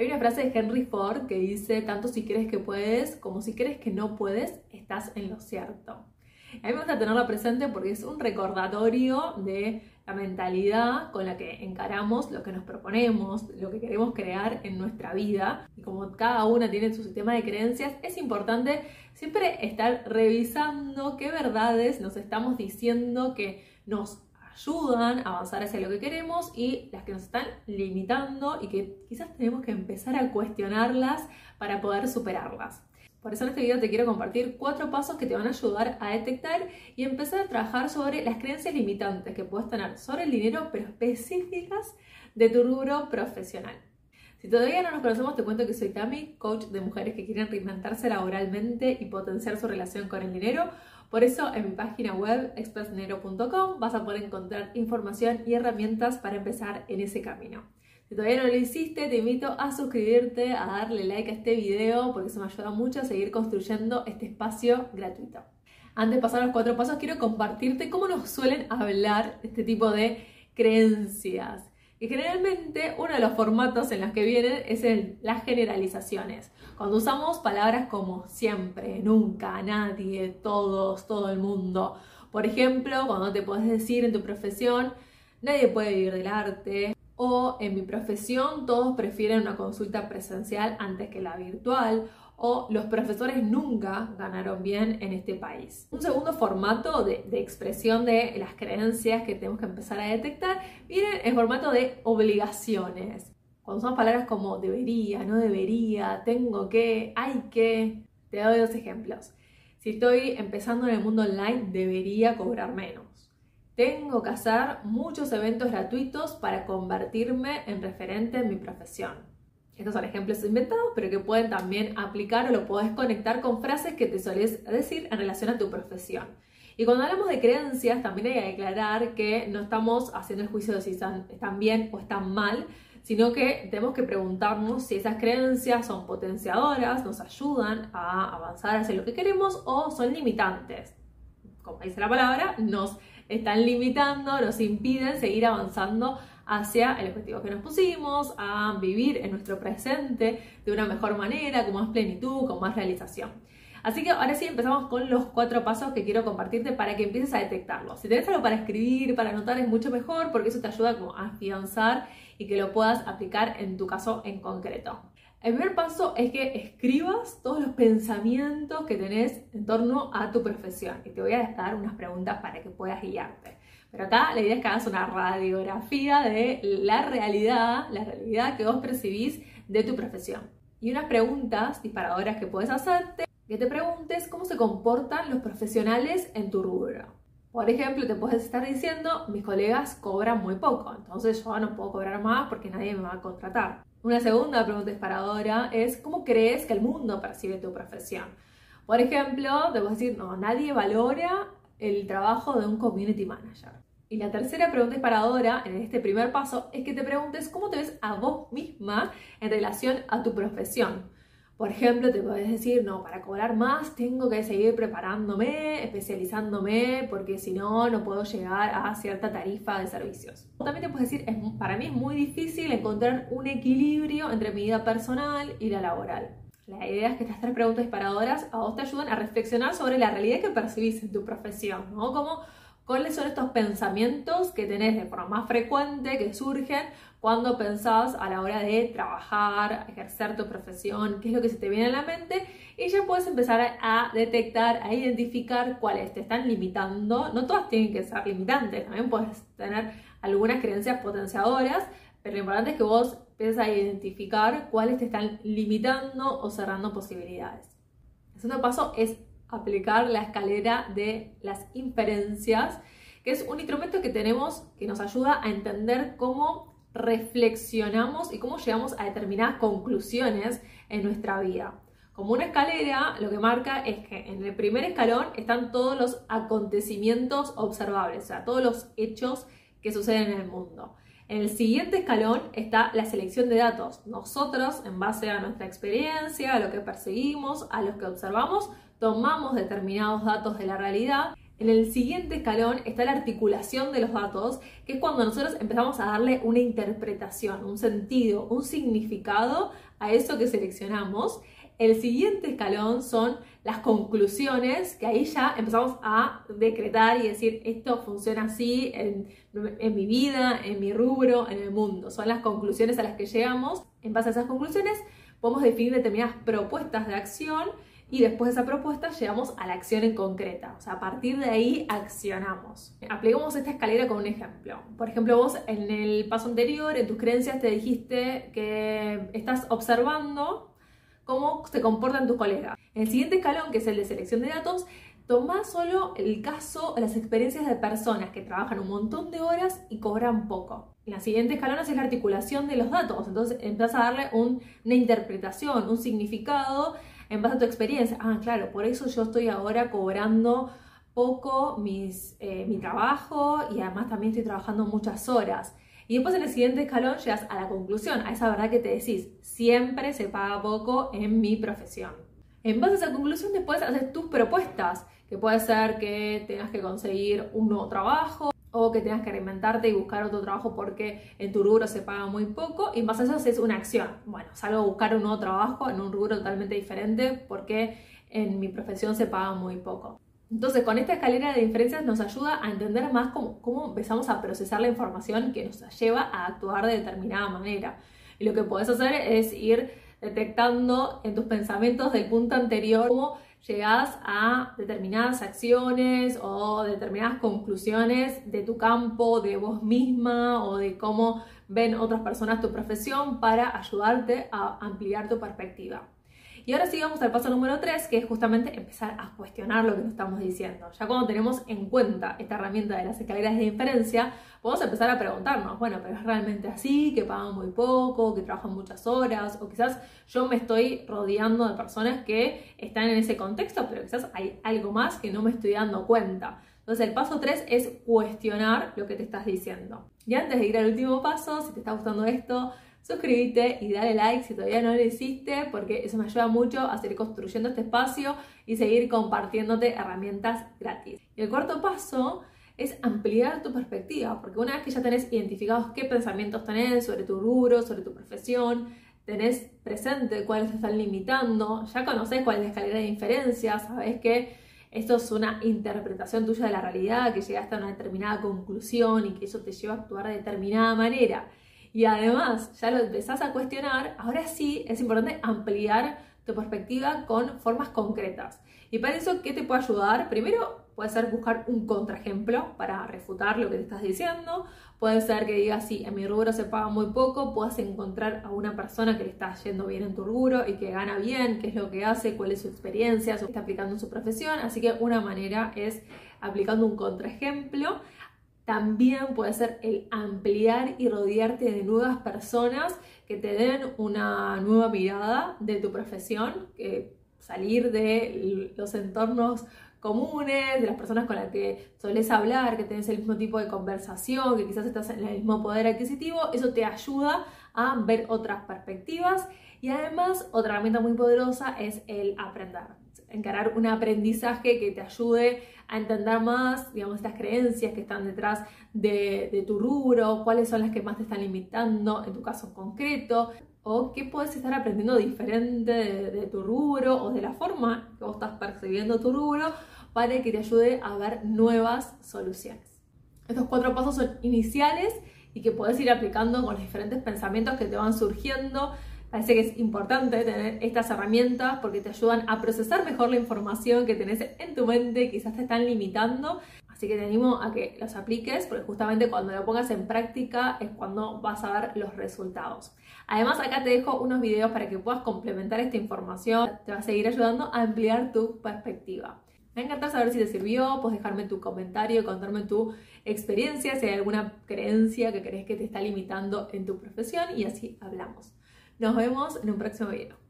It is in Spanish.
Hay una frase de Henry Ford que dice, tanto si crees que puedes como si crees que no puedes, estás en lo cierto. A mí me gusta tenerlo presente porque es un recordatorio de la mentalidad con la que encaramos lo que nos proponemos, lo que queremos crear en nuestra vida. Y como cada una tiene su sistema de creencias, es importante siempre estar revisando qué verdades nos estamos diciendo que nos ayudan a avanzar hacia lo que queremos y las que nos están limitando y que quizás tenemos que empezar a cuestionarlas para poder superarlas. Por eso en este video te quiero compartir cuatro pasos que te van a ayudar a detectar y empezar a trabajar sobre las creencias limitantes que puedes tener sobre el dinero, pero específicas de tu rubro profesional. Si todavía no nos conocemos, te cuento que soy Tami, coach de mujeres que quieren reinventarse laboralmente y potenciar su relación con el dinero. Por eso en mi página web expressdinero.com vas a poder encontrar información y herramientas para empezar en ese camino. Si todavía no lo hiciste, te invito a suscribirte, a darle like a este video porque eso me ayuda mucho a seguir construyendo este espacio gratuito. Antes de pasar a los cuatro pasos, quiero compartirte cómo nos suelen hablar este tipo de creencias. Y generalmente uno de los formatos en los que vienen es el, las generalizaciones. Cuando usamos palabras como siempre, nunca, nadie, todos, todo el mundo. Por ejemplo, cuando te puedes decir en tu profesión, nadie puede vivir del arte, o en mi profesión todos prefieren una consulta presencial antes que la virtual o los profesores nunca ganaron bien en este país. Un segundo formato de, expresión de las creencias que tenemos que empezar a detectar viene en formato de obligaciones. Cuando usamos palabras como debería, no debería, tengo que, hay que, te doy dos ejemplos. Si estoy empezando en el mundo online, debería cobrar menos. Tengo que hacer muchos eventos gratuitos para convertirme en referente en mi profesión. Estos son ejemplos inventados, pero que pueden también aplicar o lo puedes conectar con frases que te sueles decir en relación a tu profesión. Y cuando hablamos de creencias, también hay que aclarar que no estamos haciendo el juicio de si están bien o están mal, sino que tenemos que preguntarnos si esas creencias son potenciadoras, nos ayudan a avanzar hacia lo que queremos o son limitantes. Como dice la palabra, nos están limitando, nos impiden seguir avanzando hacia el objetivo que nos pusimos, a vivir en nuestro presente de una mejor manera, con más plenitud, con más realización. Así que ahora sí empezamos con los cuatro pasos que quiero compartirte para que empieces a detectarlos. Si tenés algo para escribir, para anotar es mucho mejor porque eso te ayuda como a afianzar y que lo puedas aplicar en tu caso en concreto. El primer paso es que escribas todos los pensamientos que tenés en torno a tu profesión y te voy a dar unas preguntas para que puedas guiarte. Pero acá la idea es que hagas una radiografía de la realidad, la realidad que vos percibís de tu profesión. Y unas preguntas disparadoras que puedes hacerte, que te preguntes cómo se comportan los profesionales en tu rubro. Por ejemplo, te puedes estar diciendo, mis colegas cobran muy poco, entonces yo no puedo cobrar más porque nadie me va a contratar. Una segunda pregunta disparadora es ¿cómo crees que el mundo percibe tu profesión? Por ejemplo, puedo decir, no, nadie valora el trabajo de un community manager. Y la tercera pregunta disparadora en este primer paso es que te preguntes cómo te ves a vos misma en relación a tu profesión. Por ejemplo, te puedes decir, no, para cobrar más tengo que seguir preparándome, especializándome, porque si no, no puedo llegar a cierta tarifa de servicios. También te puedes decir, para mí es muy difícil encontrar un equilibrio entre mi vida personal y la laboral. La idea es que estas tres preguntas disparadoras a vos te ayudan a reflexionar sobre la realidad que percibís en tu profesión, ¿no? Como cuáles son estos pensamientos que tenés de forma más frecuente, que surgen cuando pensás a la hora de trabajar, ejercer tu profesión, qué es lo que se te viene a la mente y ya puedes empezar a, detectar, a identificar cuáles te están limitando. No todas tienen que ser limitantes, también puedes tener algunas creencias potenciadoras, pero lo importante es que vos empieces a identificar cuáles te están limitando o cerrando posibilidades. El segundo paso es aplicar la escalera de las inferencias, que es un instrumento que tenemos que nos ayuda a entender cómo reflexionamos y cómo llegamos a determinadas conclusiones en nuestra vida. Como una escalera, lo que marca es que en el primer escalón están todos los acontecimientos observables, o sea, todos los hechos que suceden en el mundo. En el siguiente escalón está la selección de datos. Nosotros, en base a nuestra experiencia, a lo que perseguimos, a lo que observamos, tomamos determinados datos de la realidad En el siguiente escalón está la articulación de los datos, que es cuando nosotros empezamos a darle una interpretación, un sentido, un significado a eso que seleccionamos. El siguiente escalón son las conclusiones, que ahí ya empezamos a decretar y decir, esto funciona así en, mi vida, en mi rubro, en el mundo. Son las conclusiones a las que llegamos. En base a esas conclusiones podemos definir determinadas propuestas de acción y después de esa propuesta llegamos a la acción en concreta. O sea, a partir de ahí accionamos. Aplicamos esta escalera con un ejemplo. Por ejemplo, vos en el paso anterior, en tus creencias, te dijiste que estás observando cómo se comportan tus colegas. En el siguiente escalón, que es el de selección de datos, toma solo el caso, las experiencias de personas que trabajan un montón de horas y cobran poco. En la siguiente escalón es la articulación de los datos, entonces empiezas a darle una interpretación, un significado en base a tu experiencia. Ah, claro, por eso yo estoy ahora cobrando poco mis, eh, mi trabajo y además también estoy trabajando muchas horas. Y después en el siguiente escalón llegas a la conclusión, a esa verdad que te decís, siempre se paga poco en mi profesión. En base a esa conclusión después haces tus propuestas, que puede ser que tengas que conseguir un nuevo trabajo, o que tengas que reinventarte y buscar otro trabajo porque en tu rubro se paga muy poco y más a eso es una acción. Bueno, salgo a buscar un nuevo trabajo en un rubro totalmente diferente porque en mi profesión se paga muy poco. Entonces, con esta escalera de diferencias nos ayuda a entender más cómo, empezamos a procesar la información que nos lleva a actuar de determinada manera. Y lo que puedes hacer es ir detectando en tus pensamientos del punto anterior cómo llegas a determinadas acciones o determinadas conclusiones de tu campo, de vos misma o de cómo ven otras personas tu profesión para ayudarte a ampliar tu perspectiva. Y ahora sí vamos al paso número 3, que es justamente empezar a cuestionar lo que nos estamos diciendo. Ya cuando tenemos en cuenta esta herramienta de las escaleras de inferencia, podemos empezar a preguntarnos, bueno, pero es realmente así, que pagan muy poco, que trabajan muchas horas, o quizás yo me estoy rodeando de personas que están en ese contexto, pero quizás hay algo más que no me estoy dando cuenta. Entonces el paso 3 es cuestionar lo que te estás diciendo. Y antes de ir al último paso, si te está gustando esto, suscríbete y dale like si todavía no lo hiciste, porque eso me ayuda mucho a seguir construyendo este espacio y seguir compartiéndote herramientas gratis. Y el cuarto paso es ampliar tu perspectiva, porque una vez que ya tenés identificados qué pensamientos tenés sobre tu rubro, sobre tu profesión, tenés presente cuáles te están limitando, ya conoces cuál es la escalera de inferencia, sabes que esto es una interpretación tuya de la realidad, que llegaste a una determinada conclusión y que eso te lleva a actuar de determinada manera y además ya lo empezás a cuestionar, ahora sí es importante ampliar tu perspectiva con formas concretas. Y para eso, ¿qué te puede ayudar? Primero, puede ser buscar un contraejemplo para refutar lo que te estás diciendo. Puede ser que digas, sí, en mi rubro se paga muy poco, puedas encontrar a una persona que le está yendo bien en tu rubro y que gana bien, qué es lo que hace, cuál es su experiencia, qué está aplicando en su profesión. Así que una manera es aplicando un contraejemplo. También puede ser el ampliar y rodearte de nuevas personas que te den una nueva mirada de tu profesión, que salir de los entornos comunes, de las personas con las que solés hablar, que tenés el mismo tipo de conversación, que quizás estás en el mismo poder adquisitivo, eso te ayuda a ver otras perspectivas. Y además otra herramienta muy poderosa es el aprender encarar un aprendizaje que te ayude a entender más, digamos, estas creencias que están detrás de, tu rubro, cuáles son las que más te están limitando en tu caso concreto, o qué puedes estar aprendiendo diferente de, de tu rubro o de la forma que vos estás percibiendo tu rubro para que te ayude a ver nuevas soluciones. Estos cuatro pasos son iniciales y que puedes ir aplicando con los diferentes pensamientos que te van surgiendo Parece que es importante tener estas herramientas porque te ayudan a procesar mejor la información que tenés en tu mente, quizás te están limitando. Así que te animo a que los apliques porque justamente cuando lo pongas en práctica es cuando vas a ver los resultados. Además acá te dejo unos videos para que puedas complementar esta información. Te va a seguir ayudando a ampliar tu perspectiva. Me encanta saber si te sirvió, puedes dejarme tu comentario, contarme tu experiencia, si hay alguna creencia que crees que te está limitando en tu profesión y así hablamos. Nos vemos en un próximo video.